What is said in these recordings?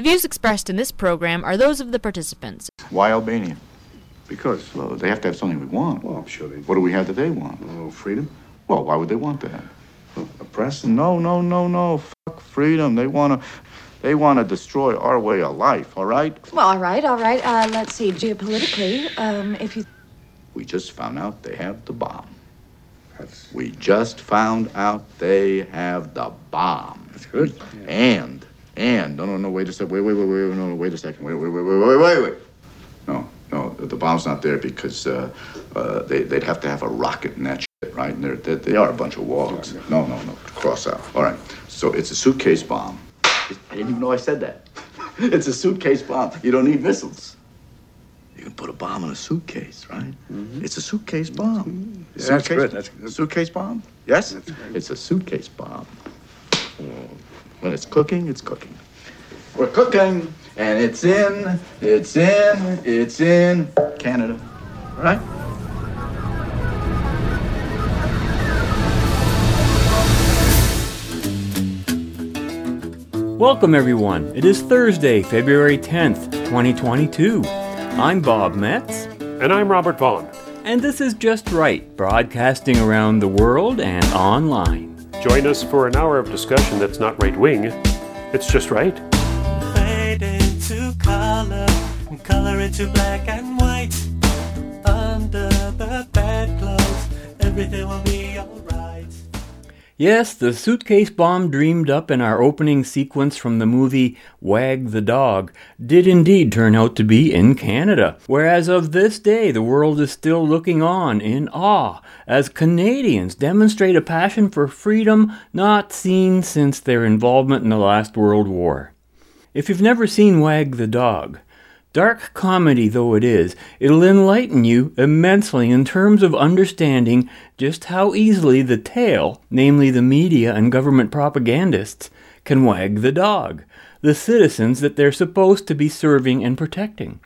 The views expressed in this program are those of the participants. Why Albania? Because, Well, they have to have something we want. well, I'm sure they. What do we have that they want? Oh, freedom? Well, why would they want that? A press? No, no, no, no. Fuck freedom. They want to. They want to destroy our way of life. All right. Well, all right, all right. Uh, let's see. Geopolitically, um, if you We just found out they have the bomb. That's, We just found out they have the bomb. that's good. And and no no no wait a second wait wait wait wait no no wait a second wait wait wait wait wait wait wait. No no the bomb's not there because uh, uh, they they'd have to have a rocket in that shit right? And they're, they they are a bunch of wogs no no no cross out. All right. So it's a suitcase bomb. I didn't even know I said that. It's a suitcase bomb. You don't need missiles. You can put a bomb in a suitcase right? It's a suitcase bomb. Yeah, that's good, that's good. suitcase bomb. Yes? That's it's a suitcase bomb when it's cooking, it's cooking. We're cooking, and it's in, it's in, it's in Canada. All right? Welcome, everyone. It is Thursday, February 10th, 2022. I'm Bob Metz, And I'm Robert Vaughn. and this is Just Right, broadcasting around the world and online. Join us for an hour of discussion that's not right wing. It's just right. fade into color color into black and white. Under the bedclothes, everything will be alright. Yes, the suitcase bomb dreamed up in our opening sequence from the movie Wag the Dog did indeed turn out to be in Canada, whereas of this day the world is still looking on in awe as Canadians demonstrate a passion for freedom not seen since their involvement in the last World War. If you've never seen Wag the Dog, dark comedy though it is, it'll enlighten you immensely in terms of understanding just how easily the tail, namely the media and government propagandists, can wag the dog, the citizens that they're supposed to be serving and protecting.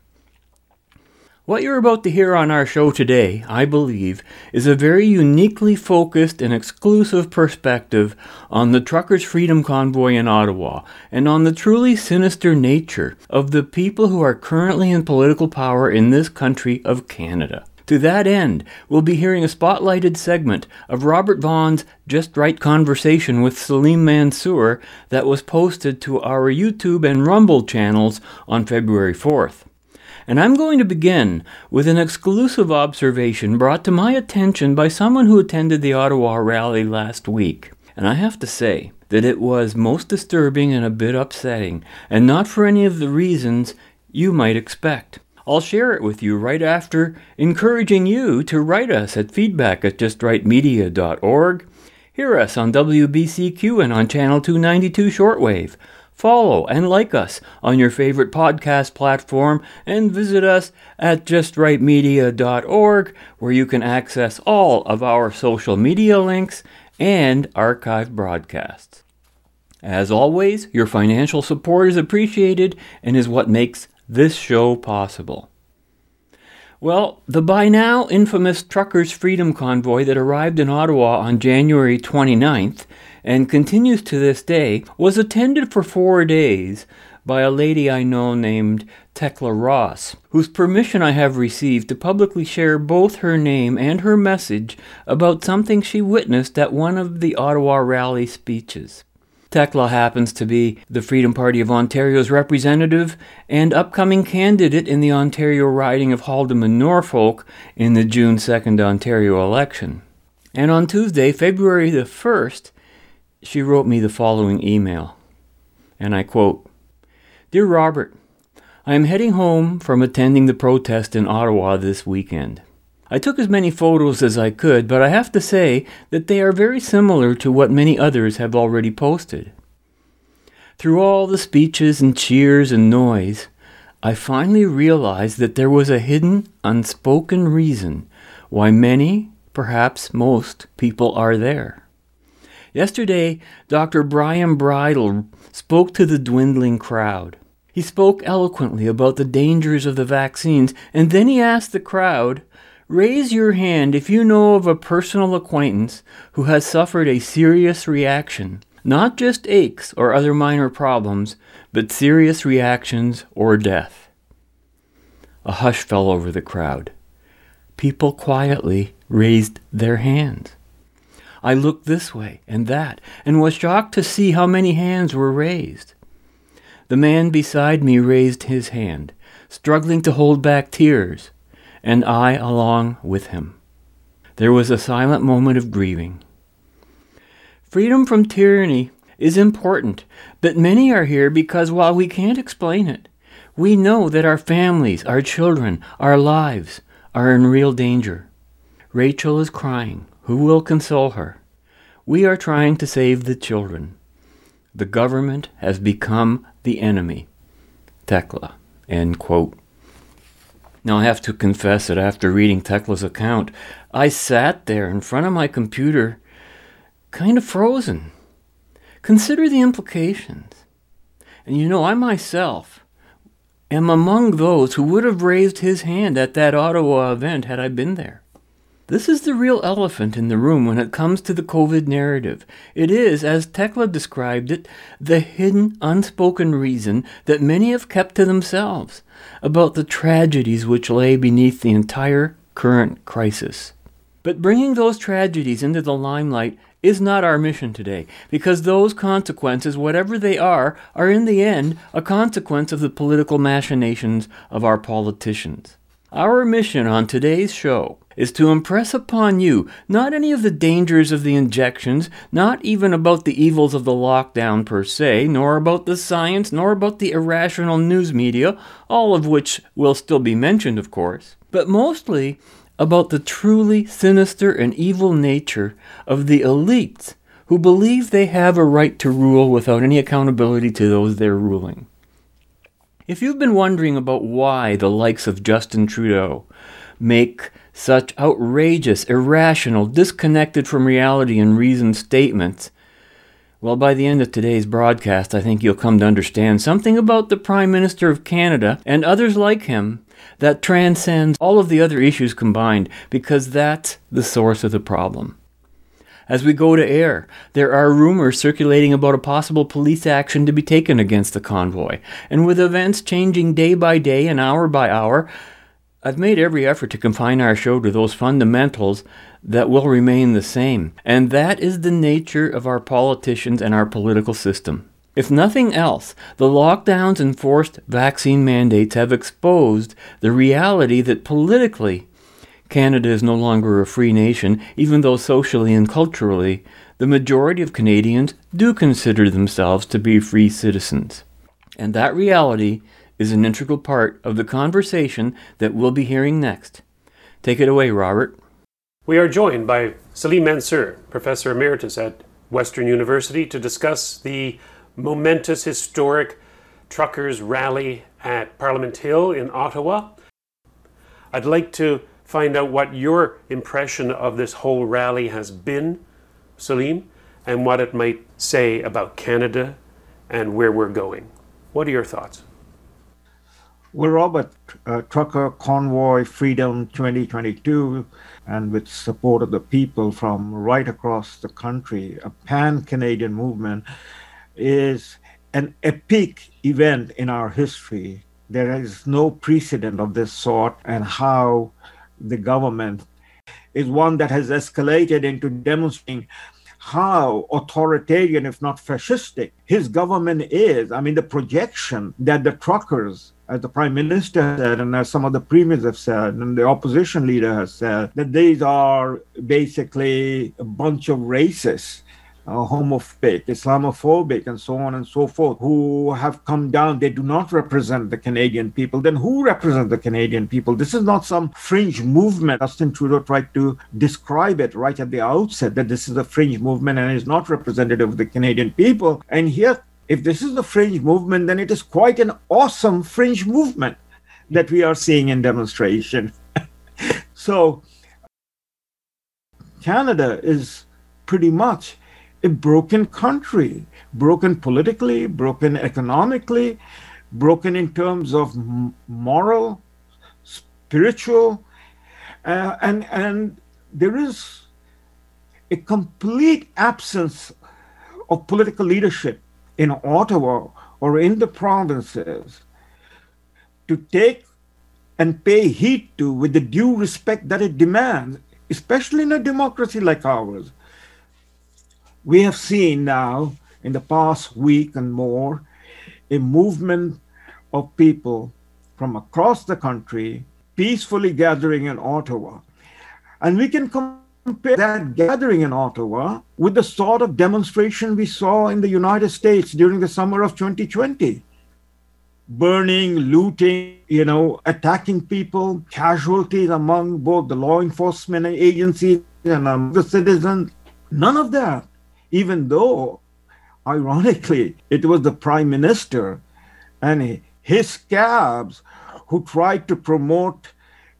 What you're about to hear on our show today, I believe, is a very uniquely focused and exclusive perspective on the Truckers' Freedom Convoy in Ottawa and on the truly sinister nature of the people who are currently in political power in this country of Canada. To that end, we'll be hearing a spotlighted segment of Robert Vaughn's Just Right conversation with Salim Mansur that was posted to our YouTube and Rumble channels on February 4th. And I'm going to begin with an exclusive observation brought to my attention by someone who attended the Ottawa rally last week. And I have to say that it was most disturbing and a bit upsetting, and not for any of the reasons you might expect. I'll share it with you right after, encouraging you to write us at feedback at justrightmedia.org, hear us on WBCQ and on Channel 292 Shortwave, follow and like us on your favorite podcast platform, and visit us at justrightmedia.org, where you can access all of our social media links and archived broadcasts. As always, your financial support is appreciated and is what makes this show possible. Well, the by now infamous Truckers' Freedom Convoy that arrived in Ottawa on January 29th and continues to this day was attended for four days by a lady I know named Tekla Ross, whose permission I have received to publicly share both her name and her message about something she witnessed at one of the Ottawa rally speeches. Tekla happens to be the Freedom Party of Ontario's representative and upcoming candidate in the Ontario riding of Haldimand Norfolk in the June 2nd Ontario election. And on Tuesday, February the 1st, she wrote me the following email. And I quote Dear Robert, I am heading home from attending the protest in Ottawa this weekend. I took as many photos as I could, but I have to say that they are very similar to what many others have already posted. Through all the speeches and cheers and noise, I finally realized that there was a hidden, unspoken reason why many, perhaps most, people are there. Yesterday, Dr. Byram Bridle spoke to the dwindling crowd. He spoke eloquently about the dangers of the vaccines, and then he asked the crowd, Raise your hand if you know of a personal acquaintance who has suffered a serious reaction not just aches or other minor problems, but serious reactions or death. A hush fell over the crowd. People quietly raised their hands. I looked this way and that and was shocked to see how many hands were raised. The man beside me raised his hand, struggling to hold back tears, and I along with him. There was a silent moment of grieving. Freedom from tyranny is important, but many are here because while we can't explain it, we know that our families, our children, our lives are in real danger. Rachel is crying. Who will console her? We are trying to save the children. The government has become the enemy. Tekla. End quote. Now, I have to confess that after reading Tekla's account, I sat there in front of my computer, kind of frozen. Consider the implications. And you know, I myself am among those who would have raised his hand at that Ottawa event had I been there. This is the real elephant in the room when it comes to the COVID narrative. It is, as Tekla described it, the hidden, unspoken reason that many have kept to themselves about the tragedies which lay beneath the entire current crisis. But bringing those tragedies into the limelight is not our mission today, because those consequences, whatever they are, are in the end a consequence of the political machinations of our politicians. Our mission on today's show is to impress upon you not any of the dangers of the injections, not even about the evils of the lockdown per se, nor about the science, nor about the irrational news media, all of which will still be mentioned, of course, but mostly about the truly sinister and evil nature of the elites who believe they have a right to rule without any accountability to those they're ruling. If you've been wondering about why the likes of Justin Trudeau make such outrageous, irrational, disconnected from reality and reason statements, well, by the end of today's broadcast, I think you'll come to understand something about the Prime Minister of Canada and others like him that transcends all of the other issues combined, because that's the source of the problem. As we go to air, there are rumors circulating about a possible police action to be taken against the convoy, and with events changing day by day and hour by hour, I've made every effort to confine our show to those fundamentals that will remain the same, and that is the nature of our politicians and our political system. If nothing else, the lockdowns and forced vaccine mandates have exposed the reality that politically, Canada is no longer a free nation, even though socially and culturally, the majority of Canadians do consider themselves to be free citizens. And that reality is an integral part of the conversation that we'll be hearing next. Take it away, Robert. We are joined by Salim Mansur, Professor Emeritus at Western University, to discuss the momentous historic truckers' rally at Parliament Hill in Ottawa. I'd like to find out what your impression of this whole rally has been, Salim, and what it might say about Canada and where we're going. What are your thoughts? Well, Robert, uh, Trucker Convoy Freedom 2022, and with support of the people from right across the country, a pan Canadian movement, is an epic event in our history. There is no precedent of this sort, and how the government is one that has escalated into demonstrating how authoritarian, if not fascistic, his government is. I mean, the projection that the truckers as the prime minister said, and as some of the premiers have said, and the opposition leader has said, that these are basically a bunch of racists, uh, homophobic, Islamophobic, and so on and so forth, who have come down. They do not represent the Canadian people. Then who represents the Canadian people? This is not some fringe movement. Justin Trudeau tried to describe it right at the outset that this is a fringe movement and is not representative of the Canadian people. And here if this is the fringe movement, then it is quite an awesome fringe movement that we are seeing in demonstration. so, Canada is pretty much a broken country, broken politically, broken economically, broken in terms of moral, spiritual, uh, and and there is a complete absence of political leadership in Ottawa or in the provinces to take and pay heed to with the due respect that it demands, especially in a democracy like ours. We have seen now, in the past week and more, a movement of people from across the country peacefully gathering in Ottawa. And we can compare that gathering in Ottawa with the sort of demonstration we saw in the United States during the summer of 2020 burning, looting, you know, attacking people, casualties among both the law enforcement agencies and um, the citizens. None of that, even though, ironically, it was the prime minister and his scabs who tried to promote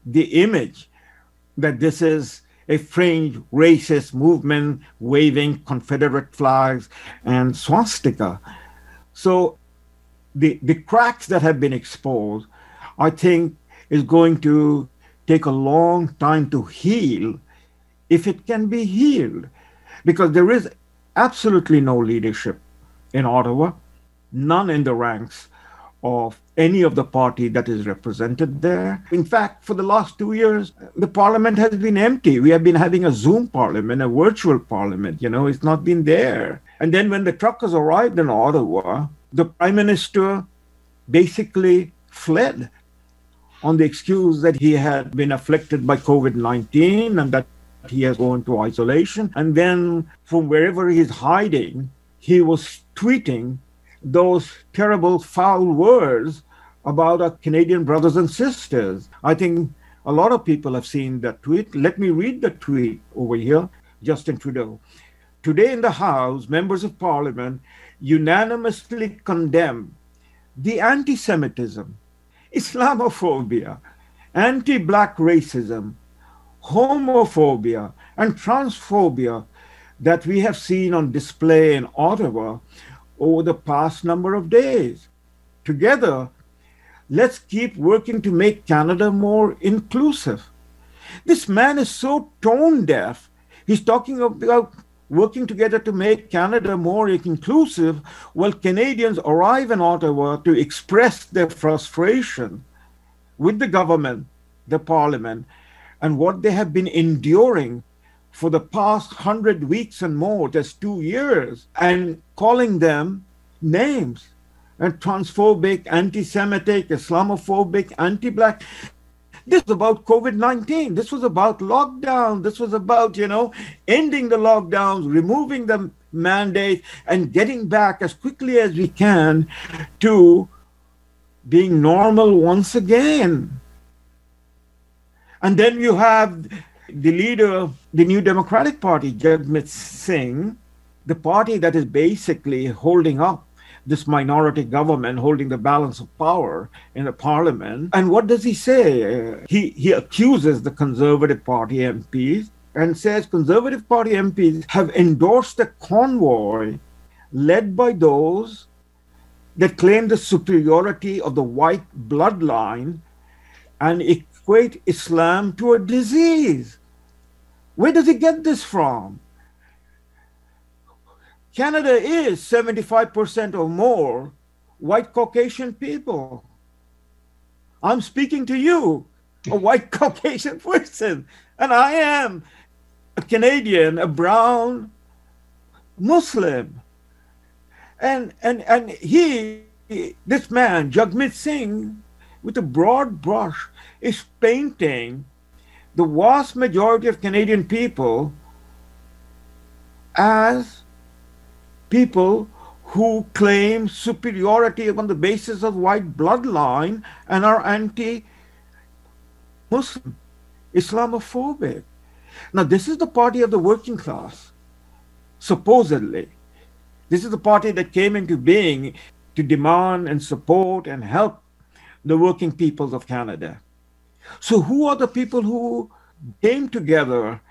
the image that this is a fringe racist movement waving Confederate flags and swastika. So the, the cracks that have been exposed, I think, is going to take a long time to heal if it can be healed. Because there is absolutely no leadership in Ottawa, none in the ranks of any of the party that is represented there. In fact, for the last two years, the parliament has been empty. We have been having a Zoom parliament, a virtual parliament, you know, it's not been there. And then when the truckers arrived in Ottawa, the prime minister basically fled on the excuse that he had been afflicted by COVID 19 and that he has gone to isolation. And then from wherever he's hiding, he was tweeting those terrible foul words about our Canadian brothers and sisters. I think a lot of people have seen that tweet. Let me read the tweet over here Justin Trudeau. Today in the House, members of Parliament unanimously condemn the anti Semitism, Islamophobia, anti black racism, homophobia, and transphobia that we have seen on display in Ottawa over the past number of days. Together, let's keep working to make Canada more inclusive. This man is so tone deaf. He's talking about working together to make Canada more inclusive while Canadians arrive in Ottawa to express their frustration with the government, the parliament, and what they have been enduring for the past hundred weeks and more, just two years, and calling them names and transphobic, anti Semitic, Islamophobic, anti black. This was about COVID 19. This was about lockdown. This was about, you know, ending the lockdowns, removing the mandate, and getting back as quickly as we can to being normal once again. And then you have the leader of the New Democratic Party, Jagmeet Singh, the party that is basically holding up this minority government, holding the balance of power in the parliament. And what does he say? Uh, he, he accuses the Conservative Party MPs and says Conservative Party MPs have endorsed a convoy led by those that claim the superiority of the white bloodline and equate Islam to a disease. Where does he get this from? Canada is 75% or more white Caucasian people. I'm speaking to you, a white Caucasian person, and I am a Canadian, a brown Muslim. And and and he this man, Jagmeet Singh, with a broad brush, is painting the vast majority of Canadian people as people who claim superiority on the basis of white bloodline and are anti Muslim, Islamophobic. Now, this is the party of the working class, supposedly. This is the party that came into being to demand and support and help the working peoples of Canada. So, who are the people who came together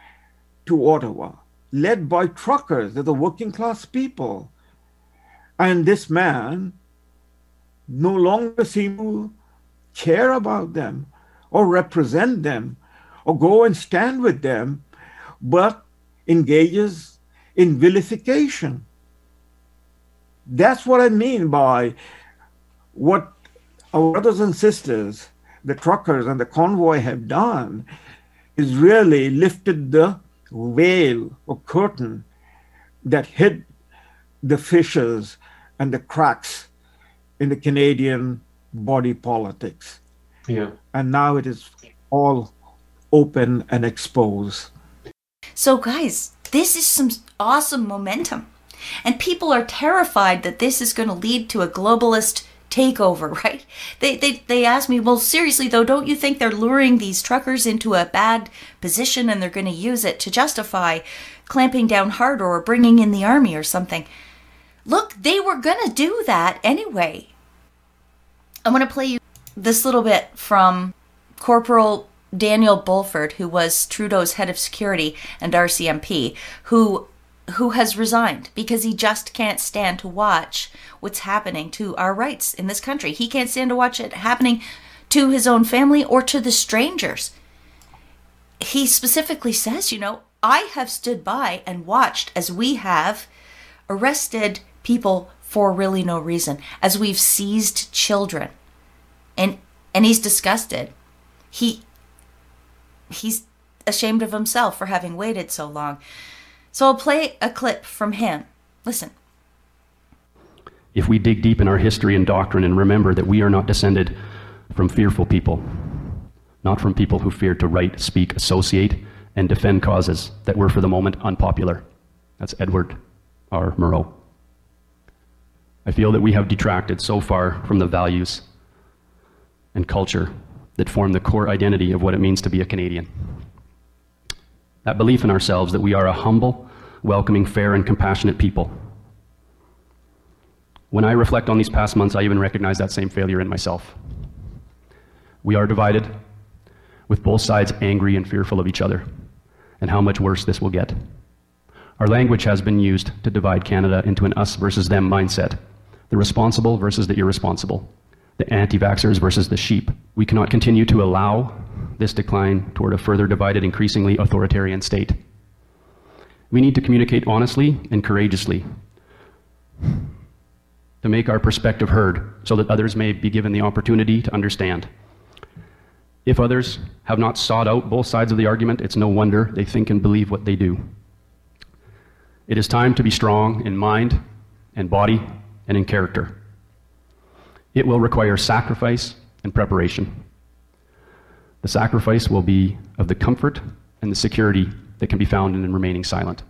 to Ottawa? led by truckers, they're the working class people. And this man no longer seems to care about them or represent them or go and stand with them, but engages in vilification. That's what I mean by what our brothers and sisters, the truckers and the convoy have done is really lifted the veil or curtain that hid the fissures and the cracks in the Canadian body politics. Yeah. And now it is all open and exposed. So, guys, this is some awesome momentum. And people are terrified that this is going to lead to a globalist takeover, right? They, they, they ask me, well, seriously, though, don't you think they're luring these truckers into a bad position and they're going to use it to justify clamping down harder or bringing in the army or something? Look, they were going to do that anyway. I'm going to play you this little bit from Corporal Daniel Bulford, who was Trudeau's head of security and RCMP, who who has resigned because he just can't stand to watch what's happening to our rights in this country. He can't stand to watch it happening to his own family or to the strangers. He specifically says, you know, I have stood by and watched as we have arrested people for really no reason, as we've seized children. And and he's disgusted. He he's ashamed of himself for having waited so long. So I'll play a clip from him. Listen. If we dig deep in our history and doctrine and remember that we are not descended from fearful people, not from people who feared to write, speak, associate, and defend causes that were for the moment unpopular. That's Edward R. Murrow. I feel that we have detracted so far from the values and culture that form the core identity of what it means to be a Canadian. That belief in ourselves that we are a humble, welcoming, fair, and compassionate people. When I reflect on these past months, I even recognize that same failure in myself. We are divided, with both sides angry and fearful of each other, and how much worse this will get. Our language has been used to divide Canada into an us versus them mindset the responsible versus the irresponsible, the anti vaxxers versus the sheep. We cannot continue to allow this decline toward a further divided, increasingly authoritarian state. We need to communicate honestly and courageously to make our perspective heard so that others may be given the opportunity to understand. If others have not sought out both sides of the argument, it's no wonder they think and believe what they do. It is time to be strong in mind and body and in character. It will require sacrifice and preparation. The sacrifice will be of the comfort and the security that can be found in remaining silent.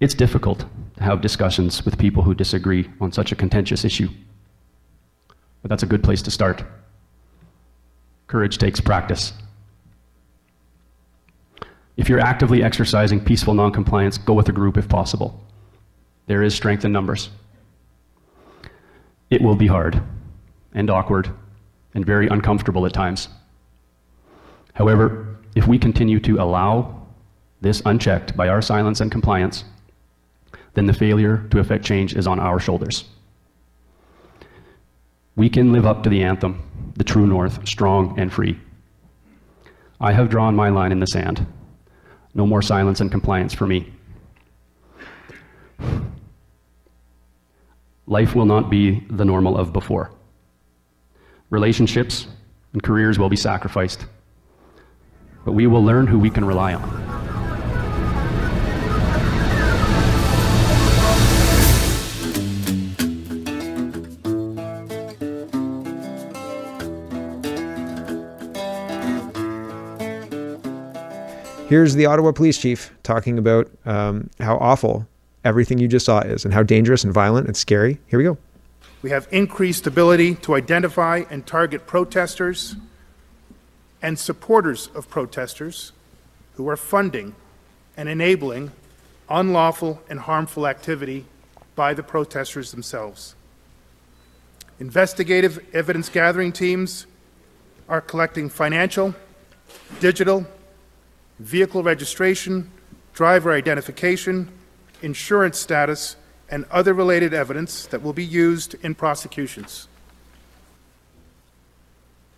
It's difficult to have discussions with people who disagree on such a contentious issue, but that's a good place to start. Courage takes practice. If you're actively exercising peaceful noncompliance, go with a group if possible. There is strength in numbers. It will be hard and awkward and very uncomfortable at times. However, if we continue to allow this unchecked by our silence and compliance, then the failure to effect change is on our shoulders. We can live up to the anthem, the true north, strong and free. I have drawn my line in the sand. No more silence and compliance for me. Life will not be the normal of before. Relationships and careers will be sacrificed, but we will learn who we can rely on. Here's the Ottawa police chief talking about um, how awful everything you just saw is and how dangerous and violent and scary. Here we go. We have increased ability to identify and target protesters and supporters of protesters who are funding and enabling unlawful and harmful activity by the protesters themselves. Investigative evidence gathering teams are collecting financial, digital, vehicle registration, driver identification, insurance status, and other related evidence that will be used in prosecutions.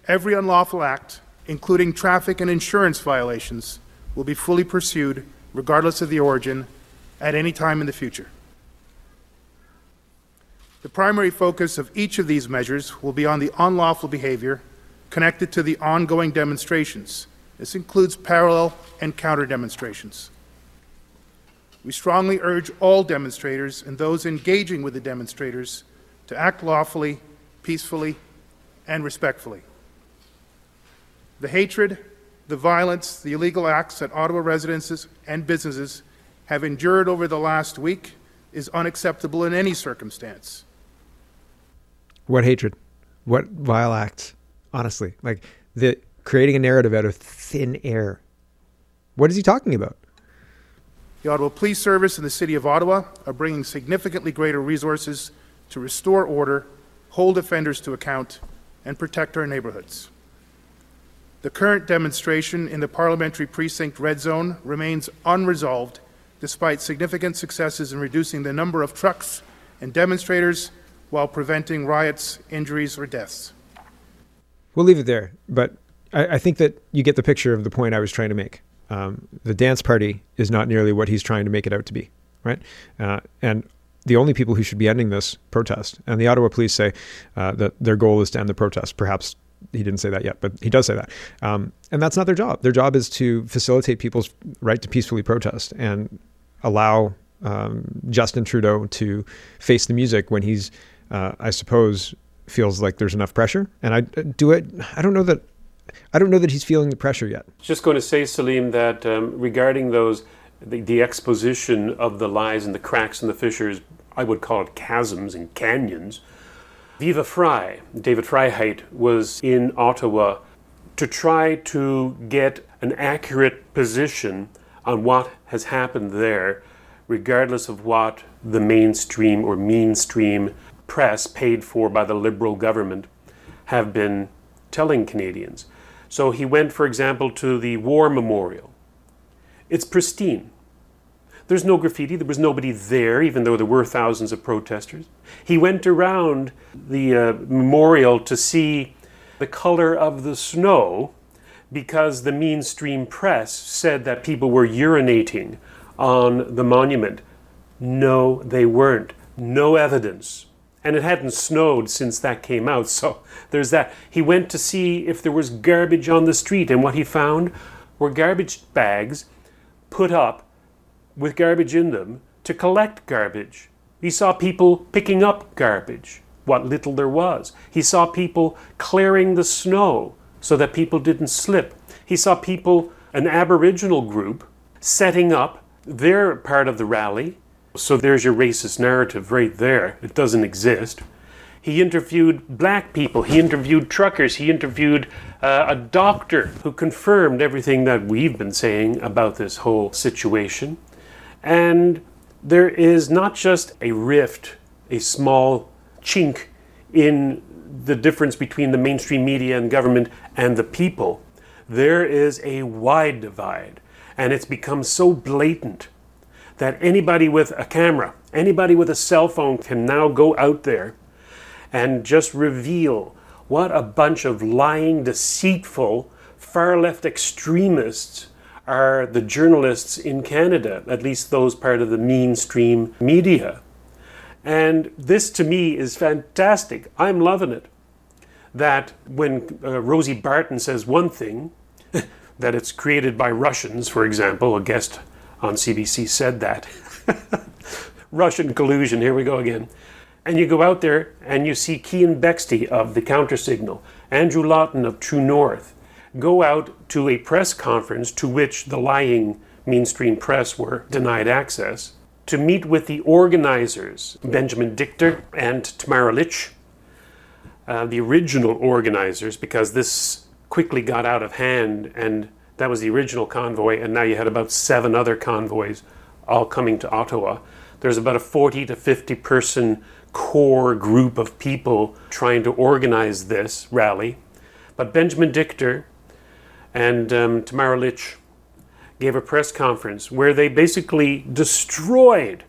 Every unlawful act, including traffic and insurance violations, will be fully pursued, regardless of the origin, at any time in the future. The primary focus of each of these measures will be on the unlawful behavior connected to the ongoing demonstrations. This includes parallel and counter demonstrations. We strongly urge all demonstrators and those engaging with the demonstrators to act lawfully, peacefully, and respectfully. The hatred, the violence, the illegal acts at Ottawa residences and businesses have endured over the last week is unacceptable in any circumstance. What hatred? What vile acts? Honestly, like the creating a narrative out of thin air. What is he talking about? The Ottawa Police Service and the City of Ottawa are bringing significantly greater resources to restore order, hold offenders to account, and protect our neighborhoods. The current demonstration in the parliamentary precinct red zone remains unresolved despite significant successes in reducing the number of trucks and demonstrators while preventing riots, injuries, or deaths. We'll leave it there, but I, I think that you get the picture of the point I was trying to make. Um, the dance party is not nearly what he's trying to make it out to be, right? Uh, and the only people who should be ending this protest, and the Ottawa police say uh, that their goal is to end the protest. Perhaps he didn't say that yet, but he does say that. Um, and that's not their job. Their job is to facilitate people's right to peacefully protest and allow um, Justin Trudeau to face the music when he's, uh, I suppose, feels like there's enough pressure. And I do it. I don't know that. I don't know that he's feeling the pressure yet. Just going to say, Salim, that um, regarding those, the, the exposition of the lies and the cracks and the fissures, I would call it chasms and canyons. Viva Frei, David Freiheit, was in Ottawa to try to get an accurate position on what has happened there, regardless of what the mainstream or mainstream press paid for by the Liberal government have been telling Canadians. So he went, for example, to the War Memorial. It's pristine. There's no graffiti. There was nobody there, even though there were thousands of protesters. He went around the uh, memorial to see the color of the snow because the mainstream press said that people were urinating on the monument. No, they weren't. No evidence. And it hadn't snowed since that came out, so there's that. He went to see if there was garbage on the street, and what he found were garbage bags put up with garbage in them to collect garbage. He saw people picking up garbage, what little there was. He saw people clearing the snow so that people didn't slip. He saw people, an Aboriginal group, setting up their part of the rally. So there's your racist narrative right there. It doesn't exist. He interviewed black people, he interviewed truckers, he interviewed uh, a doctor who confirmed everything that we've been saying about this whole situation. And there is not just a rift, a small chink in the difference between the mainstream media and government and the people. There is a wide divide, and it's become so blatant that anybody with a camera, anybody with a cell phone can now go out there and just reveal what a bunch of lying, deceitful, far left extremists are the journalists in Canada, at least those part of the mainstream media. And this to me is fantastic. I'm loving it. That when uh, Rosie Barton says one thing, that it's created by Russians, for example, a guest on CBC said that. Russian collusion, here we go again. And you go out there and you see Keean Bexte of the Counter Signal, Andrew Lawton of True North, go out to a press conference to which the lying mainstream press were denied access to meet with the organizers, Benjamin Dichter and Tamara Lich, uh, the original organizers, because this quickly got out of hand and that was the original convoy, and now you had about seven other convoys all coming to Ottawa. There's about a 40 to 50 person core group of people trying to organize this rally. But Benjamin Dichter and um, Tamara Lich gave a press conference where they basically destroyed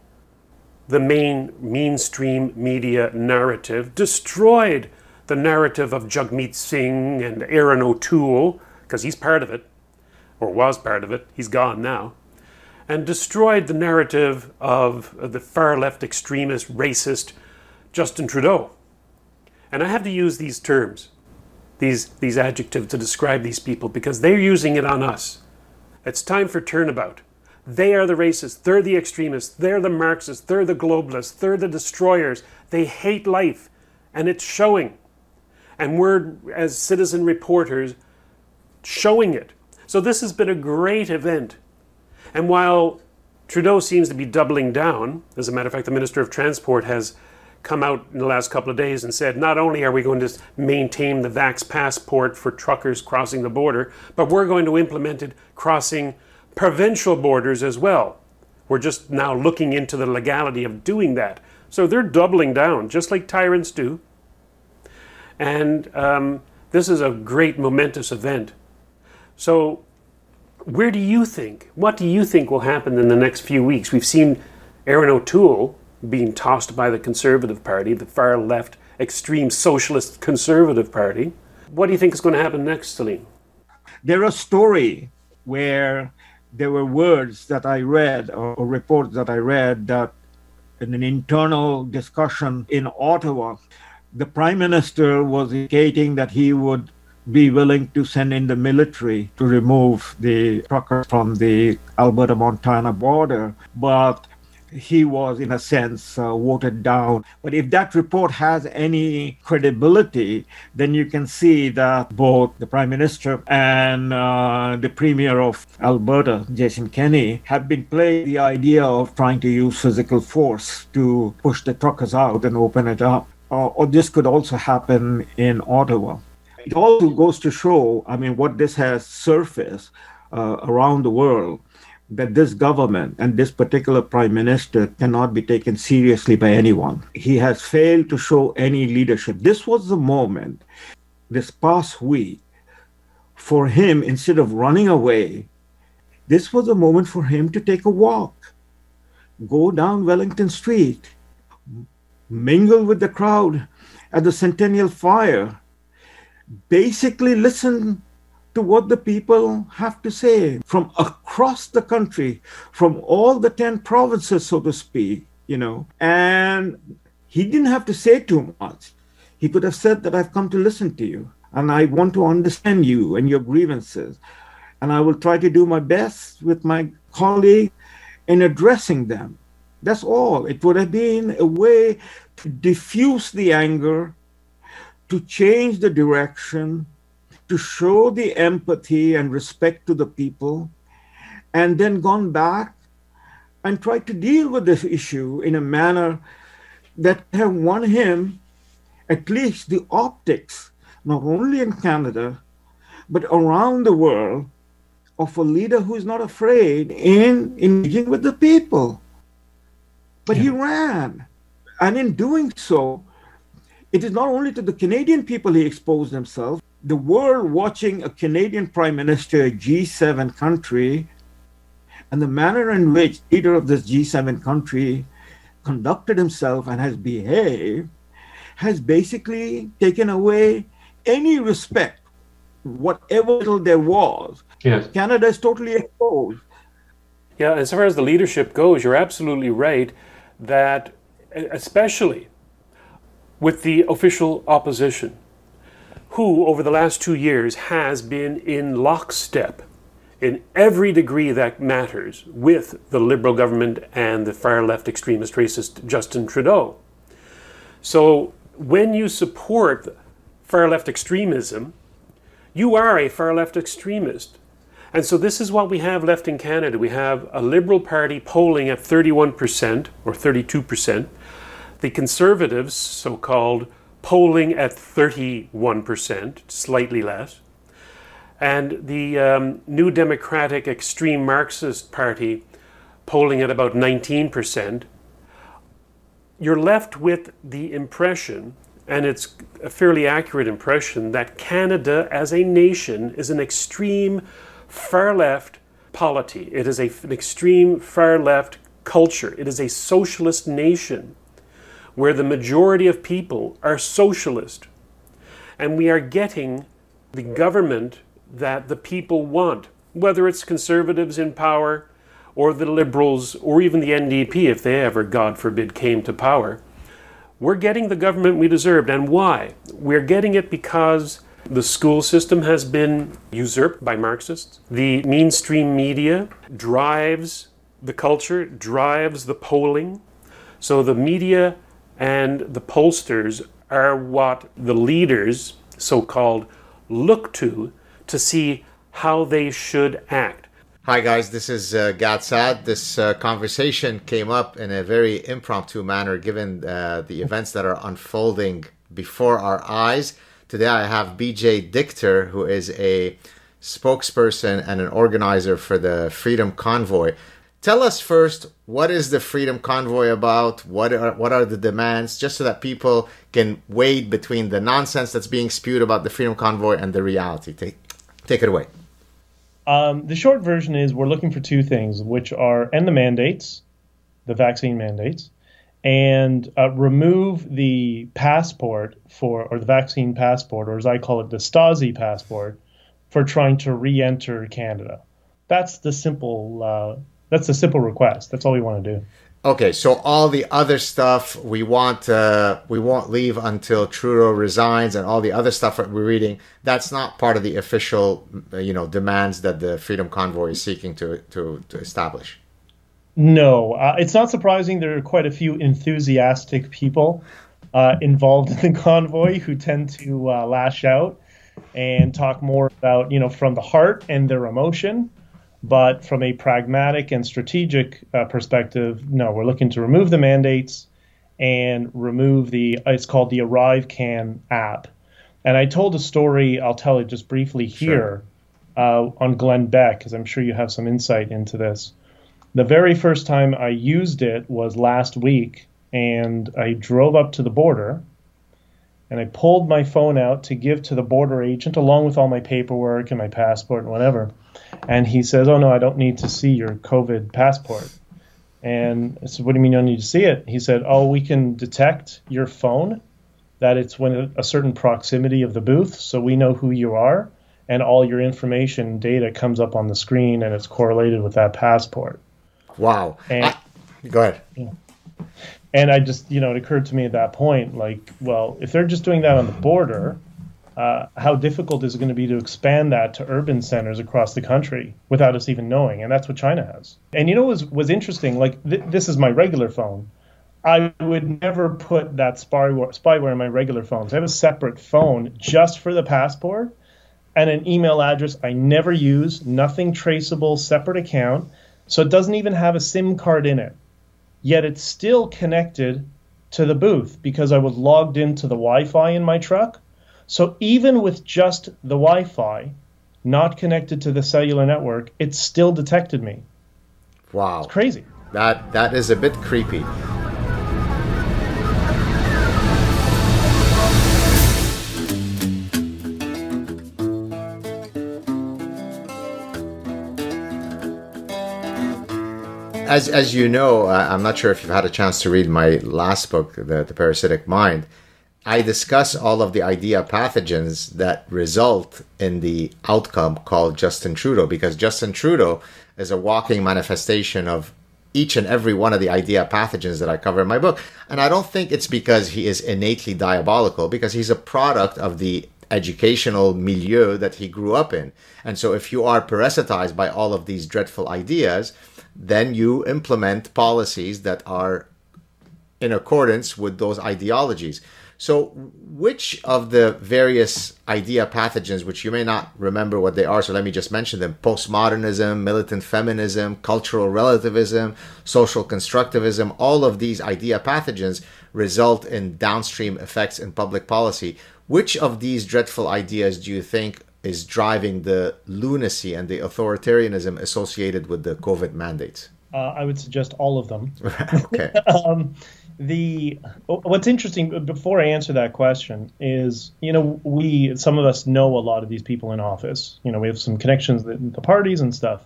the main mainstream media narrative, destroyed the narrative of Jagmeet Singh and Erin O'Toole, because he's part of it, or was part of it, he's gone now, and destroyed the narrative of the far left extremist, racist Justin Trudeau. And I have to use these terms, these, these adjectives to describe these people because they're using it on us. It's time for turnabout. They are the racists, they're the extremists, they're the Marxists, they're the globalists, they're the destroyers. They hate life, and it's showing. And we're, as citizen reporters, showing it. So this has been a great event. And while Trudeau seems to be doubling down, as a matter of fact, the Minister of Transport has come out in the last couple of days and said not only are we going to maintain the Vax passport for truckers crossing the border, but we're going to implement it crossing provincial borders as well. We're just now looking into the legality of doing that. So they're doubling down, just like tyrants do. And um, this is a great momentous event. So, where do you think, what do you think will happen in the next few weeks? We've seen Erin O'Toole being tossed by the Conservative Party, the far left, extreme socialist Conservative Party. What do you think is going to happen next, Salim? There are story where there were words that I read or, or reports that I read that in an internal discussion in Ottawa, the prime minister was indicating that he would be willing to send in the military to remove the truckers from the Alberta Montana border. But he was, in a sense, uh, voted down. But if that report has any credibility, then you can see that both the Prime Minister and uh, the Premier of Alberta, Jason Kenney, have been playing the idea of trying to use physical force to push the truckers out and open it up. Uh, or this could also happen in Ottawa. It also goes to show, I mean, what this has surfaced uh, around the world that this government and this particular prime minister cannot be taken seriously by anyone. He has failed to show any leadership. This was the moment, this past week, for him, instead of running away, this was a moment for him to take a walk, go down Wellington Street, mingle with the crowd at the Centennial Fire, basically listen to what the people have to say from across the country, from all the 10 provinces, so to speak, you know. And he didn't have to say too much. He could have said that I've come to listen to you and I want to understand you and your grievances. And I will try to do my best with my colleague in addressing them. That's all. It would have been a way to diffuse the anger, to change the direction, to show the empathy and respect to the people, and then gone back and tried to deal with this issue in a manner that have won him at least the optics, not only in Canada, but around the world, of a leader who is not afraid in engaging with the people. But yeah. he ran. And in doing so, it is not only to the Canadian people he exposed himself, the world watching a Canadian Prime Minister, a G7 country, and the manner in which leader of this G7 country conducted himself and has behaved has basically taken away any respect, whatever little there was. Yes. Canada is totally exposed. Yeah, as far as the leadership goes, you're absolutely right that, especially with the official opposition, who, over the last two years, has been in lockstep in every degree that matters with the Liberal government and the far left extremist racist Justin Trudeau. So, when you support far left extremism, you are a far left extremist. And so, this is what we have left in Canada. We have a Liberal Party polling at 31% or 32%, the Conservatives, so called, polling at 31%, slightly less, and the um, New Democratic Extreme Marxist Party polling at about 19%, you're left with the impression, and it's a fairly accurate impression, that Canada as a nation is an extreme far left polity. It is a, an extreme far left culture. It is a socialist nation where the majority of people are socialist. And we are getting the government that the people want, whether it's conservatives in power or the liberals or even the NDP, if they ever, God forbid, came to power. we're getting the government we deserved. And why? We're getting it because the school system has been usurped by Marxists. The mainstream media drives the culture, drives the polling. So the media and the pollsters are what the leaders, so called, look to to see how they should act. Hi, guys. This is uh, Gad Saad. This uh, conversation came up in a very impromptu manner given uh, the events that are unfolding before our eyes. Today, I have BJ Dichter, who is a spokesperson and an organizer for the Freedom Convoy. Tell us first, what is the Freedom Convoy about? What are, what are the demands? Just so that people can wade between the nonsense that's being spewed about the Freedom Convoy and the reality. Take, take it away. Um, the short version is we're looking for two things, which are end the mandates, the vaccine mandates, and uh, remove the passport for, or the vaccine passport, or as I call it, the Stasi passport, for trying to re-enter Canada. That's the simple. Uh, that's a simple request. That's all we want to do. Okay, so all the other stuff we want, uh, we won't leave until Trudeau resigns, and all the other stuff that we're reading. That's not part of the official, uh, you know, demands that the Freedom Convoy is seeking to to, to establish. No, uh, it's not surprising. There are quite a few enthusiastic people uh, involved in the convoy who tend to uh, lash out and talk more about, you know, from the heart and their emotion. But from a pragmatic and strategic uh, perspective, no, we're looking to remove the mandates and remove the, it's called the ArriveCAN app. And I told a story, I'll tell it just briefly here uh, on Glenn Beck, because I'm sure you have some insight into this. The very first time I used it was last week, and I drove up to the border and I pulled my phone out to give to the border agent along with all my paperwork and my passport and whatever. And he says, "Oh no, I don't need to see your COVID passport." And I said, "What do you mean you don't need to see it?" He said, "Oh, we can detect your phone that it's when a certain proximity of the booth, so we know who you are, and all your information data comes up on the screen, and it's correlated with that passport." Wow. And, I, go ahead. Yeah. And I just, you know, it occurred to me at that point, like, well, if they're just doing that on the border, uh, how difficult is it going to be to expand that to urban centers across the country without us even knowing? And that's what China has. And you know, what was was interesting. Like, th- this is my regular phone. I would never put that spyware, spyware in my regular phones. I have a separate phone just for the passport and an email address I never use, nothing traceable, separate account. So it doesn't even have a SIM card in it. Yet it's still connected to the booth because I was logged into the Wi Fi in my truck. So even with just the Wi Fi, not connected to the cellular network, it still detected me. Wow. It's crazy. That that is a bit creepy. As, as you know, uh, I'm not sure if you've had a chance to read my last book, The, the Parasitic Mind. I discuss all of the idea pathogens that result in the outcome called Justin Trudeau, because Justin Trudeau is a walking manifestation of each and every one of the idea pathogens that I cover in my book. And I don't think it's because he is innately diabolical, because he's a product of the educational milieu that he grew up in. And so if you are parasitized by all of these dreadful ideas, then you implement policies that are in accordance with those ideologies. So, which of the various idea pathogens, which you may not remember what they are, so let me just mention them postmodernism, militant feminism, cultural relativism, social constructivism, all of these idea pathogens result in downstream effects in public policy. Which of these dreadful ideas do you think is driving the lunacy and the authoritarianism associated with the COVID mandates? Uh, I would suggest all of them. okay. um, the what's interesting before I answer that question is you know we some of us know a lot of these people in office. You know we have some connections in the parties and stuff.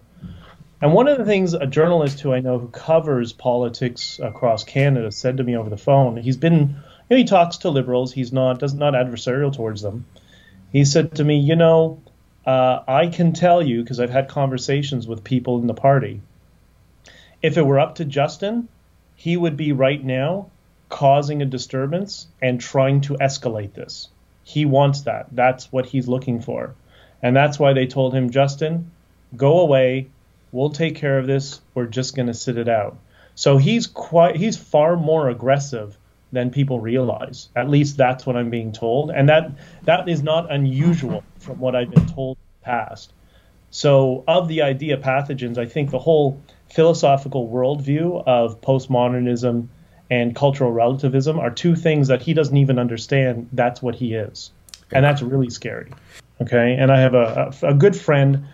And one of the things a journalist who I know who covers politics across Canada said to me over the phone, he's been you know he talks to liberals. He's not does not adversarial towards them. He said to me, you know, uh, I can tell you because I've had conversations with people in the party. If it were up to Justin, he would be right now causing a disturbance and trying to escalate this. He wants that. That's what he's looking for. And that's why they told him, Justin, go away. We'll take care of this. We're just going to sit it out. So he's quite he's far more aggressive than people realize. At least that's what I'm being told, and that that is not unusual from what I've been told in the past. So of the idea pathogens, I think the whole philosophical worldview of postmodernism and cultural relativism are two things that he doesn't even understand. That's what he is, and that's really scary. Okay, and I have a, a, good friend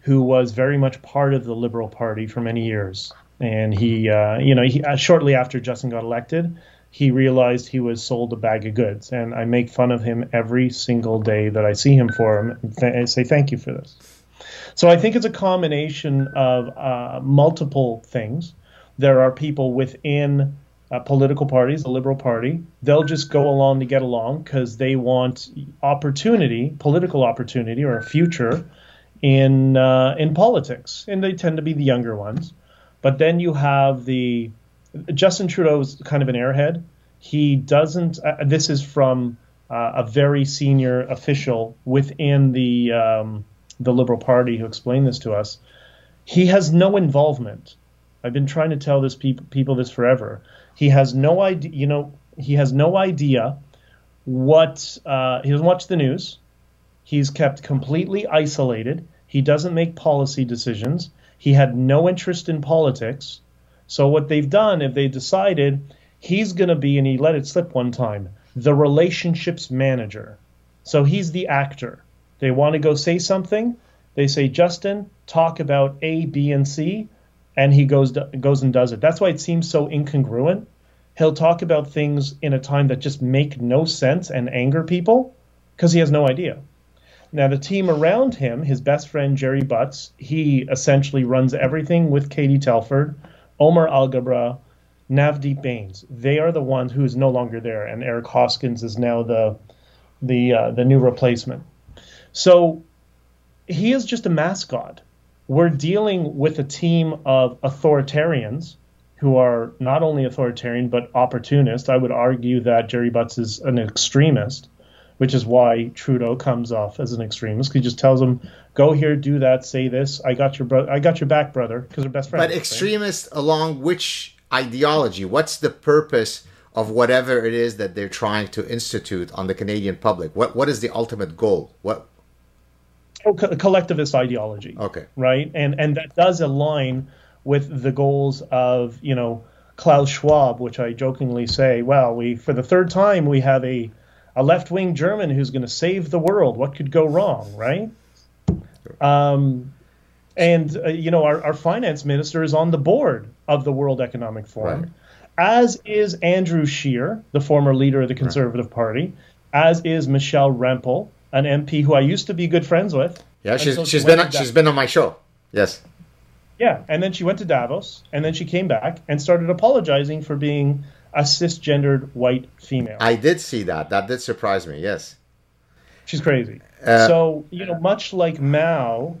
who was very much part of the Liberal Party for many years, and he, uh, you know, he, uh, shortly after Justin got elected, he realized he was sold a bag of goods, and I make fun of him every single day that I see him for him, th- say thank you for this. So I think it's a combination of uh, multiple things. There are people within uh, political parties, the Liberal Party, they'll just go along to get along because they want opportunity, political opportunity, or a future in uh, in politics, and they tend to be the younger ones. But then you have the Justin Trudeau is kind of an airhead. He doesn't. Uh, this is from uh, a very senior official within the um, the Liberal Party who explained this to us. He has no involvement. I've been trying to tell this people people this forever. He has no idea. You know, he has no idea what. Uh, he doesn't watch the news. He's kept completely isolated. He doesn't make policy decisions. He had no interest in politics. So what they've done, if they decided he's going to be, and he let it slip one time, the relationships manager. So he's the actor. They want to go say something. They say, Justin, talk about A, B, and C, and he goes goes and does it. That's why it seems so incongruent. He'll talk about things in a time that just make no sense and anger people because he has no idea. Now, the team around him, his best friend Gerry Butts, he essentially runs everything with Katie Telford, Omar Alghabra, Navdeep Bains. They are the ones who is no longer there, and Eric Hoskins is now the the uh, the new replacement. So he is just a mascot. We're dealing with a team of authoritarians who are not only authoritarian but opportunist. I would argue that Gerry Butts is an extremist which is why Trudeau comes off as an extremist. He just tells them, "Go here, do that, say this. I got your brother. I got your back, brother," because they're best friends. But extremist right? along which ideology? What's the purpose of whatever it is that they're trying to institute on the Canadian public? What What is the ultimate goal? What? Co- collectivist ideology. Okay. Right, and and that does align with the goals of you know Klaus Schwab, which I jokingly say, well, we for the third time we have a a left wing German who's going to save the world. What could go wrong, right? Um, and uh, you know, our, our finance minister is on the board of the World Economic Forum, right. as is Andrew Scheer, the former leader of the Conservative right. Party, as is Michelle Rempel, an MP who I used to be good friends with. Yeah, she's, so she she's been on, she's been on my show. Yes. Yeah, and then she went to Davos, and then she came back and started apologizing for being a cisgendered white female. I did see that. That did surprise me. Yes. She's crazy. Uh, so, you know, much like Mao,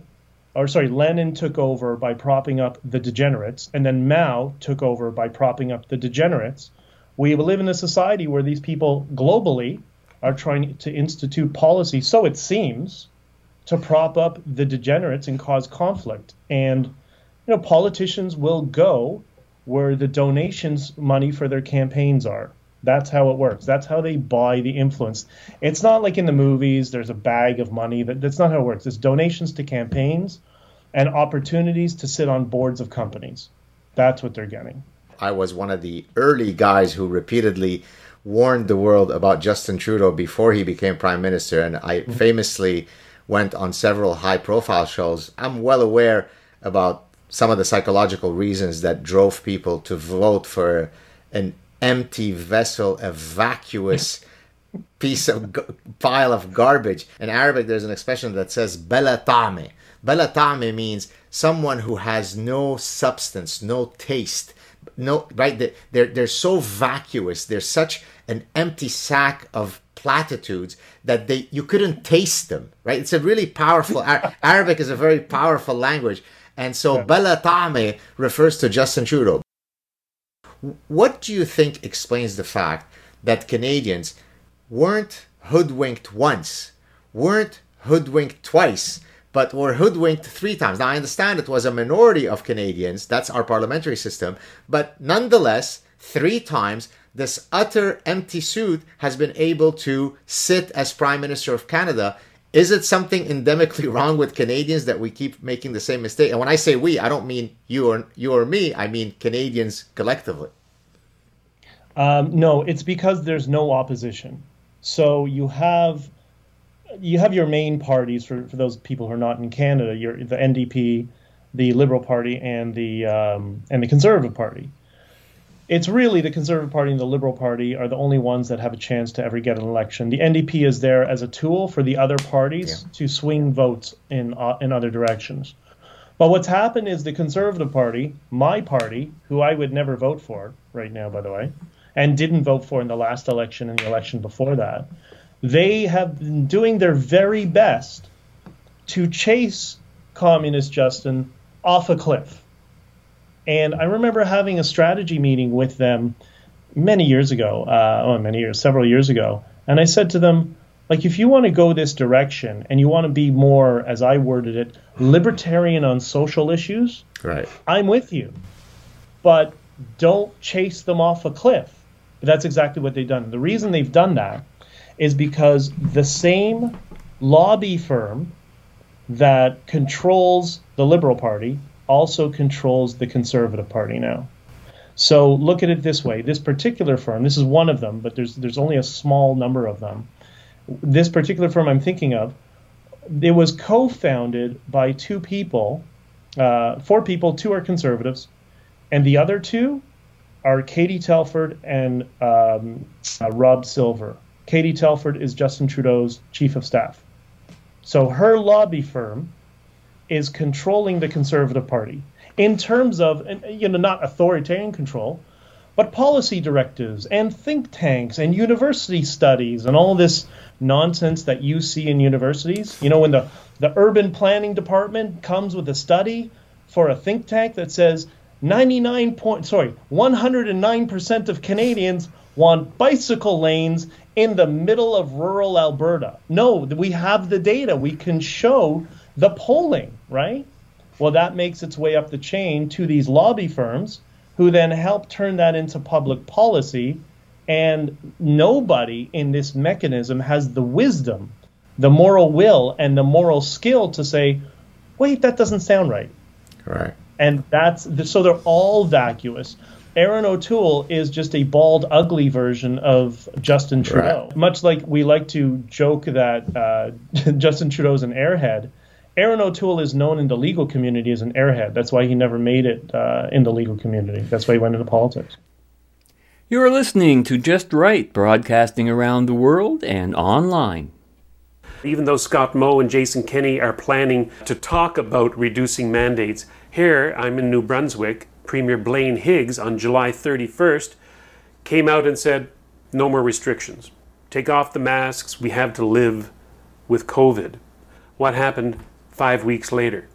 or sorry, Lenin took over by propping up the degenerates, and then Mao took over by propping up the degenerates. We live in a society where these people globally are trying to institute policy, so it seems, to prop up the degenerates and cause conflict. And, you know, politicians will go where the donations money for their campaigns are. That's how it works. That's how they buy the influence. It's not like in the movies, there's a bag of money. That, that's not how it works. It's donations to campaigns and opportunities to sit on boards of companies. That's what they're getting. I was one of the early guys who repeatedly warned the world about Justin Trudeau before he became prime minister. And I mm-hmm. famously went on several high profile shows. I'm well aware about some of the psychological reasons that drove people to vote for an empty vessel, a vacuous piece of g- pile of garbage. In Arabic, there's an expression that says belatame. Belatame means someone who has no substance, no taste, no right. They're they're so vacuous. They're such an empty sack of platitudes that they you couldn't taste them. Right? It's a really powerful. Arabic is a very powerful language and so yeah. Bella Ta'me refers to Justin Trudeau. What do you think explains the fact that Canadians weren't hoodwinked once, weren't hoodwinked twice, but were hoodwinked three times? Now, I understand it was a minority of Canadians, that's our parliamentary system, but nonetheless, three times this utter empty suit has been able to sit as Prime Minister of Canada. Is it something endemically wrong with Canadians that we keep making the same mistake? And when I say we, I don't mean you or you or me. I mean Canadians collectively. Um, no, it's because there's no opposition. So you have you have your main parties for, for those people who are not in Canada. You're the NDP, the Liberal Party, and the um, and the Conservative Party. It's really the Conservative Party and the Liberal Party are the only ones that have a chance to ever get an election. The NDP is there as a tool for the other parties to swing votes in uh, in other directions. But what's happened is the Conservative Party, my party, who I would never vote for right now, by the way, and didn't vote for in the last election and the election before that, they have been doing their very best to chase communist Justin off a cliff. And I remember having a strategy meeting with them many years ago, uh, oh, many years, several years ago. And I said to them, like, if you want to go this direction and you want to be more, as I worded it, libertarian on social issues, right? I'm with you. But don't chase them off a cliff. But that's exactly what they've done. The reason they've done that is because the same lobby firm that controls the Liberal Party also controls the Conservative Party now. So look at it this way: this particular firm, this is one of them, but there's there's only a small number of them. This particular firm I'm thinking of, it was co-founded by two people, uh, four people. Two are conservatives, and the other two are Katie Telford and um, uh, Rob Silver. Katie Telford is Justin Trudeau's chief of staff. So her lobby firm is controlling the Conservative Party in terms of, you know, not authoritarian control, but policy directives and think tanks and university studies and all this nonsense that you see in universities. You know, when the, the urban planning department comes with a study for a think tank that says 99 point, sorry, 109% of Canadians want bicycle lanes in the middle of rural Alberta. No, we have the data. We can show the polling, right? Well, that makes its way up the chain to these lobby firms who then help turn that into public policy. And nobody in this mechanism has the wisdom, the moral will, and the moral skill to say, wait, that doesn't sound right. Right. And that's so they're all vacuous. Erin O'Toole is just a bald, ugly version of Justin Trudeau. Right. Much like we like to joke that uh, Justin Trudeau's an airhead. Erin O'Toole is known in the legal community as an airhead. That's why he never made it uh, in the legal community. That's why he went into politics. You're listening to Just Right, broadcasting around the world and online. Even though Scott Moe and Jason Kenney are planning to talk about reducing mandates, here I'm in New Brunswick. Premier Blaine Higgs on July 31st came out and said, no more restrictions. Take off the masks. We have to live with COVID. What happened five weeks later?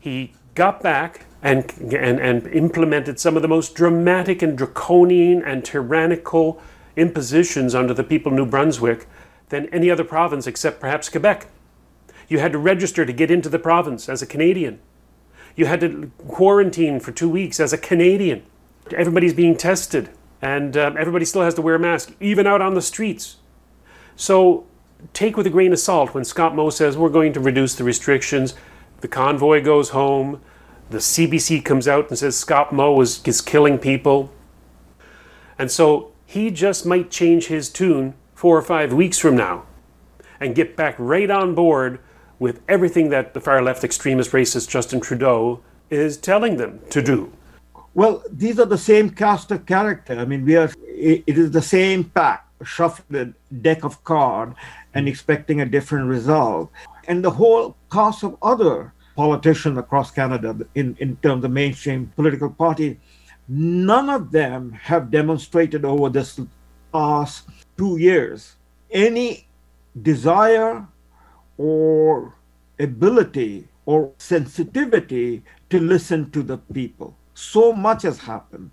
He got back and, and, and implemented some of the most dramatic and draconian and tyrannical impositions onto the people of New Brunswick than any other province except perhaps Quebec. You had to register to get into the province as a Canadian. You had to quarantine for two weeks as a Canadian. Everybody's being tested, and um, everybody still has to wear a mask, even out on the streets. So take with a grain of salt when Scott Moe says we're going to reduce the restrictions. The convoy goes home. The CBC comes out and says Scott Moe is, is killing people. And so he just might change his tune four or five weeks from now and get back right on board with everything that the far left extremist racist Justin Trudeau is telling them to do. Well, these are the same cast of character. I mean, we are. It is the same pack, shuffled deck of card, and expecting a different result. And the whole cast of other politicians across Canada, in in terms of mainstream political party, none of them have demonstrated over this past two years any desire or ability or sensitivity to listen to the people. So much has happened.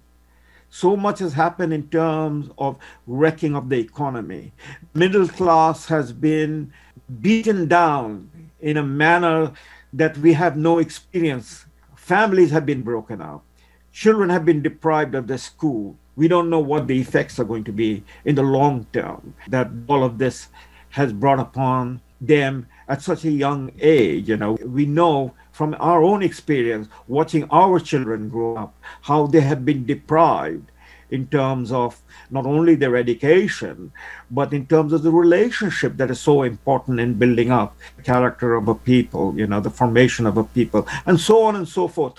so much has happened in terms of wrecking of the economy. Middle class has been beaten down in a manner that we have no experience. Families have been broken up. Children have been deprived of their school. We don't know what the effects are going to be in the long term that all of this has brought upon them at such a young age. You know, we know from our own experience watching our children grow up how they have been deprived in terms of not only their education but in terms of the relationship that is so important in building up the character of a people you know the formation of a people and so on and so forth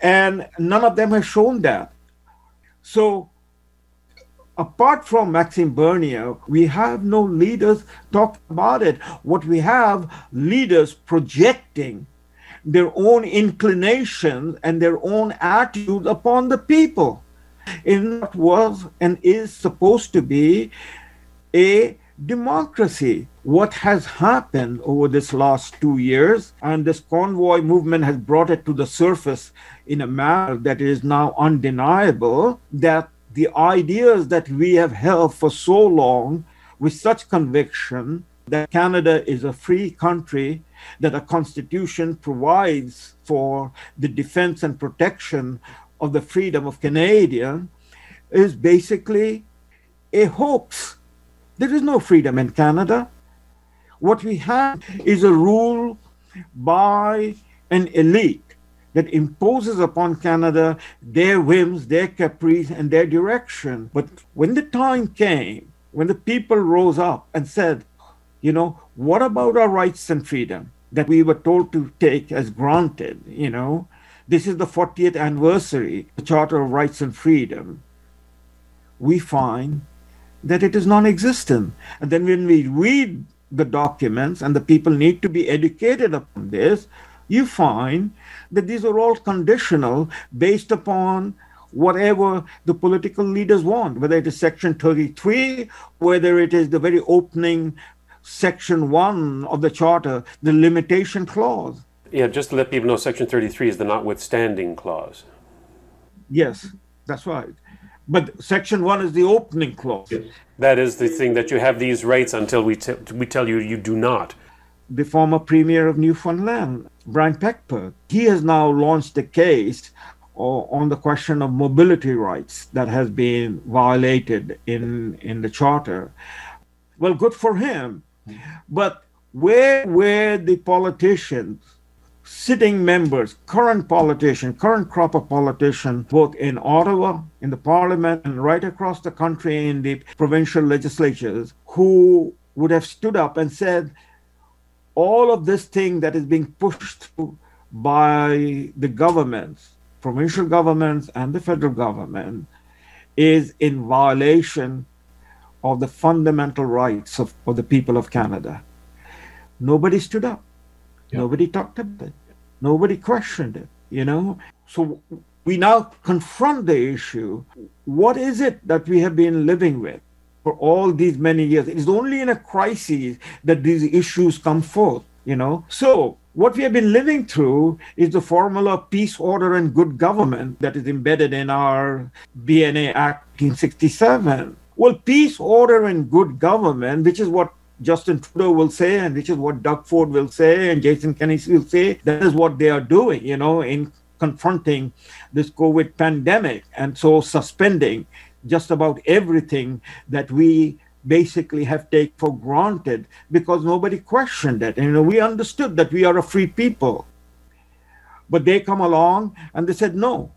and none of them have shown that so apart from Maxime Bernier, we have no leaders talk about it. What we have leaders projecting their own inclinations and their own attitude upon the people in what was and is supposed to be a democracy. What has happened over this last two years, and this convoy movement has brought it to the surface in a manner that is now undeniable, that the ideas that we have held for so long with such conviction that Canada is a free country, that a constitution provides for the defense and protection of the freedom of Canadian, is basically a hoax. There is no freedom in Canada. What we have is a rule by an elite that imposes upon Canada their whims, their caprice, and their direction. But when the time came, when the people rose up and said, you know, what about our rights and freedom that we were told to take as granted? You know, this is the 40th anniversary, the Charter of Rights and Freedom. We find that it is non existent. And then when we read the documents, and the people need to be educated upon this, you find that these are all conditional based upon whatever the political leaders want, whether it is Section 33, whether it is the very opening Section 1 of the Charter, the limitation clause. Yeah, just to let people know, Section 33 is the notwithstanding clause. Yes, that's right. But Section 1 is the opening clause. That is the thing that you have these rights until we, t- we tell you you do not. The former Premier of Newfoundland, Brian Peckford, he has now launched a case uh, on the question of mobility rights that has been violated in, in the Charter. Well, good for him. But where were the politicians, sitting members, current politicians, current crop of politicians, both in Ottawa, in the parliament, and right across the country in the provincial legislatures, who would have stood up and said, all of this thing that is being pushed through by the governments, provincial governments and the federal government, is in violation of the fundamental rights of, of the people of Canada. Nobody stood up. Yep. Nobody talked about it. Nobody questioned it, you know? So we now confront the issue. What is it that we have been living with for all these many years? It is only in a crisis that these issues come forth, you know? So what we have been living through is the formula of peace, order, and good government that is embedded in our BNA Act 1967 well, peace, order, and good government, which is what Justin Trudeau will say, and which is what Doug Ford will say, and Jason Kenney will say, that is what they are doing, you know, in confronting this COVID pandemic. And so suspending just about everything that we basically have take for granted because nobody questioned it. And, you know, we understood that we are a free people. But they come along and they said, no,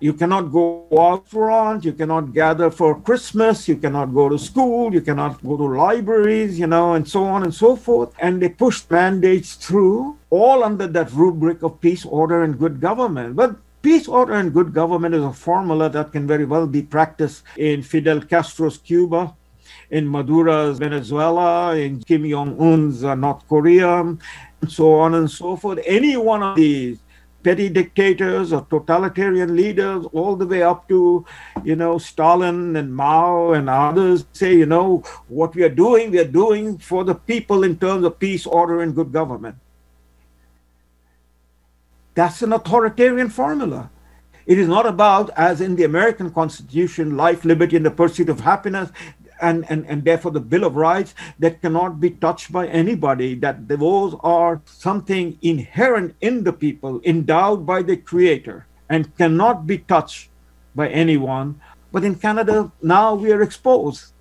you cannot go out for front, you cannot gather for Christmas, you cannot go to school, you cannot go to libraries, you know, and so on and so forth. And they pushed mandates through, all under that rubric of peace, order, and good government. But peace, order, and good government is a formula that can very well be practiced in Fidel Castro's Cuba, in Maduro's Venezuela, in Kim Jong un's uh, North Korea, and so on and so forth. Any one of these petty dictators or totalitarian leaders, all the way up to, you know, Stalin and Mao and others say, you know, what we are doing, we are doing for the people in terms of peace, order, and good government. That's an authoritarian formula. It is not about, as in the American Constitution, life, liberty, and the pursuit of happiness, and, and, and therefore the Bill of Rights that cannot be touched by anybody, that those are something inherent in the people, endowed by the Creator, and cannot be touched by anyone. But in Canada, now we are exposed.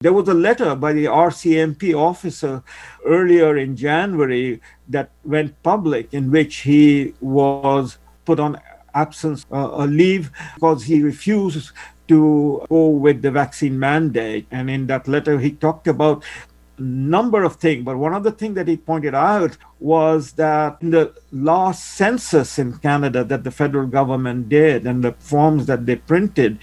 There was a letter by the RCMP officer earlier in January that went public in which he was put on absence uh, leave because he refused to go with the vaccine mandate. And in that letter, he talked about a number of things. But one of the things that he pointed out was that in the last census in Canada that the federal government did and the forms that they printed,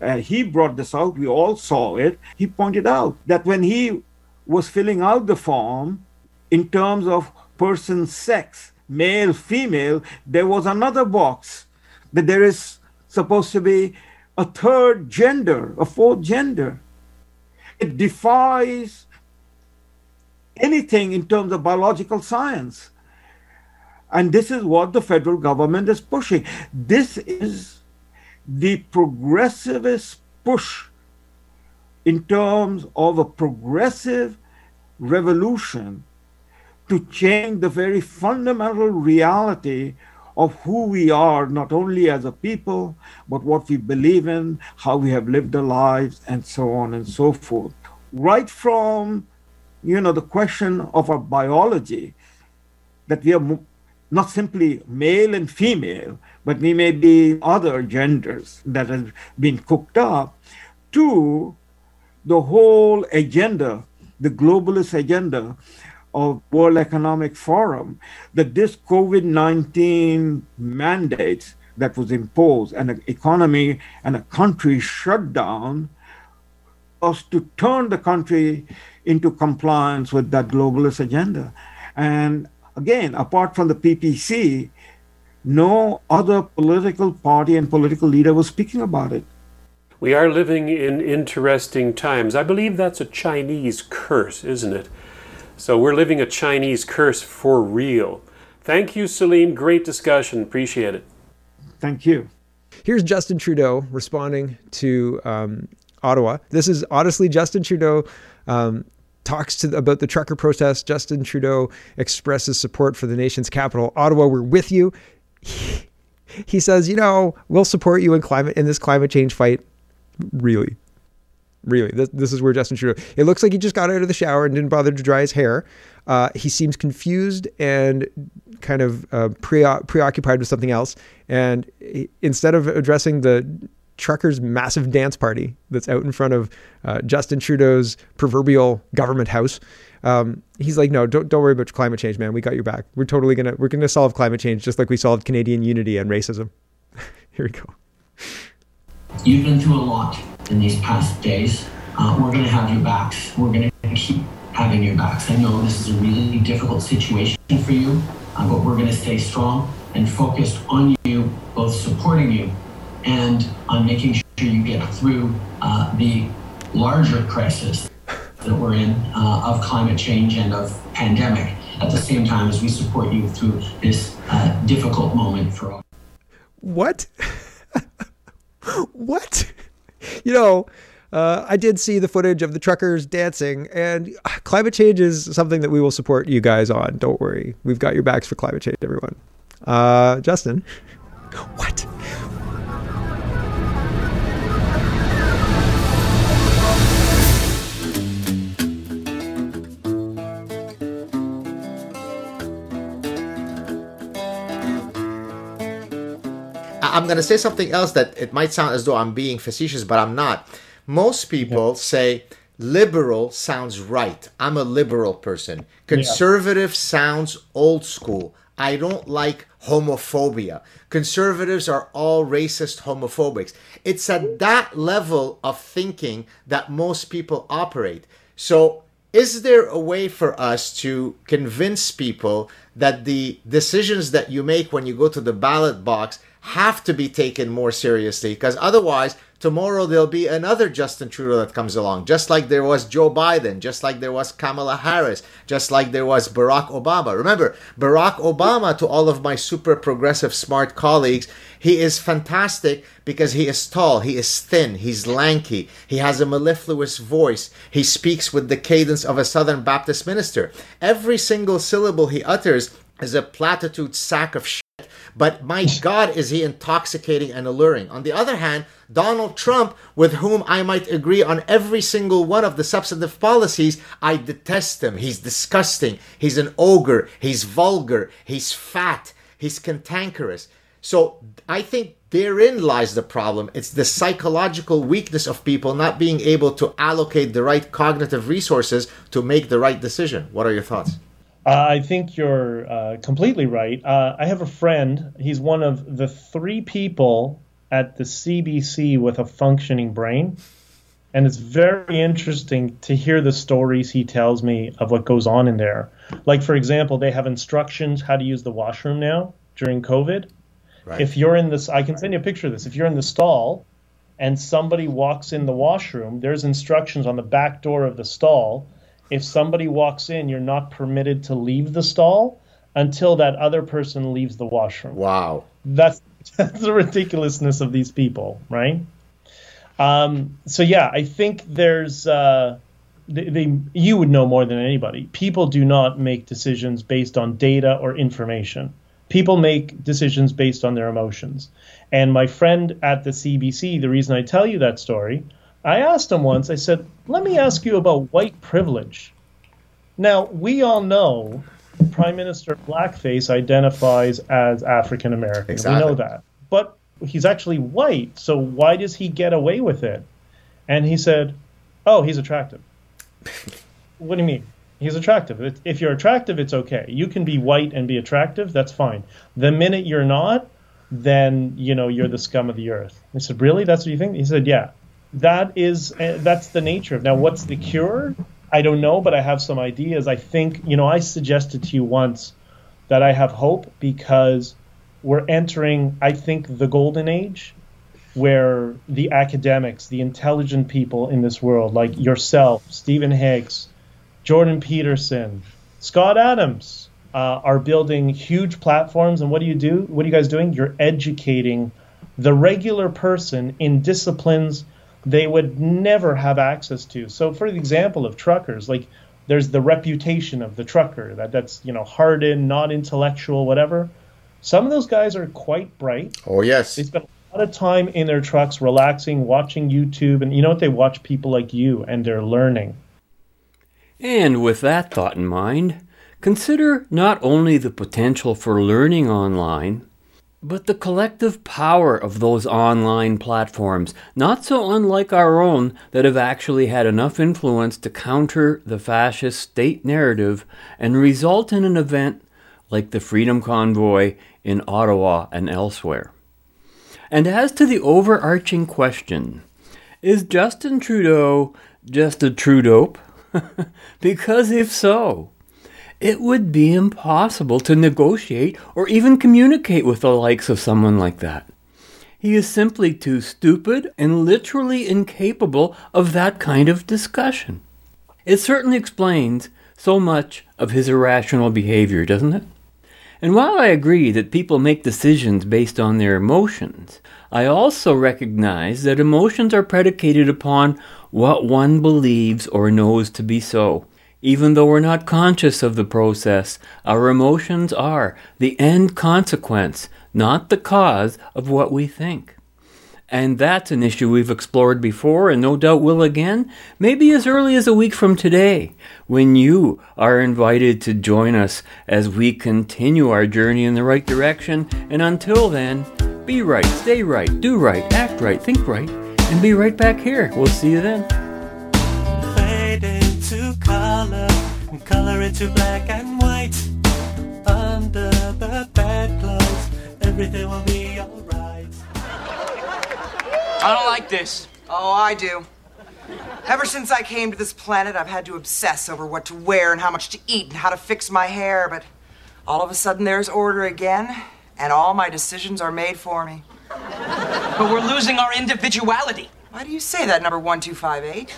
uh, he brought this out. We all saw it. He pointed out that when he was filling out the form, in terms of person sex, male, female, there was another box that there is supposed to be a third gender, a fourth gender. It defies anything in terms of biological science. And this is what the federal government is pushing. This is the progressivist push in terms of a progressive revolution to change the very fundamental reality of who we are, not only as a people, but what we believe in, how we have lived our lives, and so on and so forth. Right from, you know, the question of our biology, that we are not simply male and female, but we may be other genders that have been cooked up, to the whole agenda, the globalist agenda of World Economic Forum that this COVID-19 mandate that was imposed and an economy and a country shut down was to turn the country into compliance with that globalist agenda. And again, apart from the PPC, no other political party and political leader was speaking about it. We are living in interesting times. I believe that's a Chinese curse, isn't it? So we're living a Chinese curse for real. Thank you, Salim. Great discussion. Appreciate it. Thank you. Here's Justin Trudeau responding to um, Ottawa. This is honestly Justin Trudeau um, talks to about the trucker protest. Justin Trudeau expresses support for the nation's capital, Ottawa. We're with you. He, says, you know, we'll support you in climate in this climate change fight. Really, Really, this, this is where Justin Trudeau. It looks like he just got out of the shower and didn't bother to dry his hair. Uh, he seems confused and kind of uh, pre- preoccupied with something else. And he, instead of addressing the truckers' massive dance party that's out in front of uh, Justin Trudeau's proverbial government house, um, he's like, "No, don't don't worry about climate change, man. We got your back. We're totally gonna we're gonna solve climate change just like we solved Canadian unity and racism." Here we go. You've been through a lot in these past days. Uh, we're to have your backs. We're to keep having your backs. I know this is a really difficult situation for you, uh, but we're to stay strong and focused on you, both supporting you and on making sure you get through uh, the larger crisis that we're in uh, of climate change and of pandemic at the same time as we support you through this uh, difficult moment for all. What? what? you know, uh, I did see the footage of the truckers dancing, and climate change is something that we will support you guys on. Don't worry. We've got your backs for climate change, everyone. Uh, Justin, what? I'm going to say something else that it might sound as though I'm being facetious, but I'm not. Most people yeah. say liberal sounds right. I'm a liberal person. Conservative yeah. sounds old school. I don't like homophobia. Conservatives are all racist homophobics. It's at that level of thinking that most people operate. So, is there a way for us to convince people that the decisions that you make when you go to the ballot box have to be taken more seriously because otherwise tomorrow there'll be another Justin Trudeau that comes along, just like there was Joe Biden, just like there was Kamala Harris, just like there was Barack Obama. Remember, Barack Obama, to all of my super progressive smart colleagues, he is fantastic because he is tall, he is thin, he's lanky, he has a mellifluous voice, he speaks with the cadence of a Southern Baptist minister. Every single syllable he utters is a platitude sack of. But my God, is he intoxicating and alluring. On the other hand, Donald Trump, with whom I might agree on every single one of the substantive policies, I detest him. He's disgusting. He's an ogre. He's vulgar. He's fat. He's cantankerous. So I think therein lies the problem. It's the psychological weakness of people not being able to allocate the right cognitive resources to make the right decision. What are your thoughts? Uh, I think you're uh, completely right. Uh, I have a friend. He's one of the three people at the CBC with a functioning brain. And it's very interesting to hear the stories he tells me of what goes on in there. Like, for example, they have instructions how to use the washroom now during COVID. Right. If you're in this, I can send you a picture of this. If you're in the stall and somebody walks in the washroom, there's instructions on the back door of the stall. If somebody walks in, you're not permitted to leave the stall until that other person leaves the washroom. Wow. That's that's the ridiculousness of these people, right? Um, so yeah, I think there's uh, they, they you would know more than anybody. People do not make decisions based on data or information. People make decisions based on their emotions. And my friend at the CBC, the reason I tell you that story, I asked him once. I said, "Let me ask you about white privilege." Now we all know Prime Minister Blackface identifies as African American. Exactly. We know that. But he's actually white, so why does he get away with it? And he said, Oh, he's attractive. what do you mean? He's attractive. If- If you're attractive, it's okay. You can be white and be attractive, that's fine. The minute you're not, then you know you're the scum of the earth. I said, Really? That's what you think? He said, Yeah. That is uh, that's the nature of now what's the cure? I don't know, but I have some ideas. I think, you know, I suggested to you once that I have hope because we're entering, I think, the golden age where the academics, the intelligent people in this world, like yourself, Stephen Higgs, Jordan Peterson, Scott Adams, uh, are building huge platforms. And what do you do? What are you guys doing? You're educating the regular person in disciplines they would never have access to. So, for the example of truckers, like there's the reputation of the trucker that that's you know hardened, not intellectual, whatever. Some of those guys are quite bright. Oh yes, they spend a lot of time in their trucks, relaxing, watching YouTube, and you know what? They watch people like you, and they're learning. And with that thought in mind, consider not only the potential for learning online, but the collective power of those online platforms, not so unlike our own, that have actually had enough influence to counter the fascist state narrative and result in an event like the Freedom Convoy in Ottawa and elsewhere. And as to the overarching question, is Justin Trudeau just a Trudeau? because if so, it would be impossible to negotiate or even communicate with the likes of someone like that. He is simply too stupid and literally incapable of that kind of discussion. It certainly explains so much of his irrational behavior, doesn't it? And while I agree that people make decisions based on their emotions, I also recognize that emotions are predicated upon what one believes or knows to be so. Even though we're not conscious of the process, our emotions are the end consequence, not the cause of what we think. And that's an issue we've explored before and no doubt will again, maybe as early as a week from today, when you are invited to join us as we continue our journey in the right direction. And until then, be right, stay right, do right, act right, think right, and be right back here. We'll see you then. fade into color and color into black and white. Under the bedclothes, everything will be alright. I don't like this. Oh, I do. Ever since I came to this planet, I've had to obsess over what to wear and how much to eat and how to fix my hair, but all of a sudden there's order again, and all my decisions are made for me. But we're losing our individuality. Why do you say that, number 1258?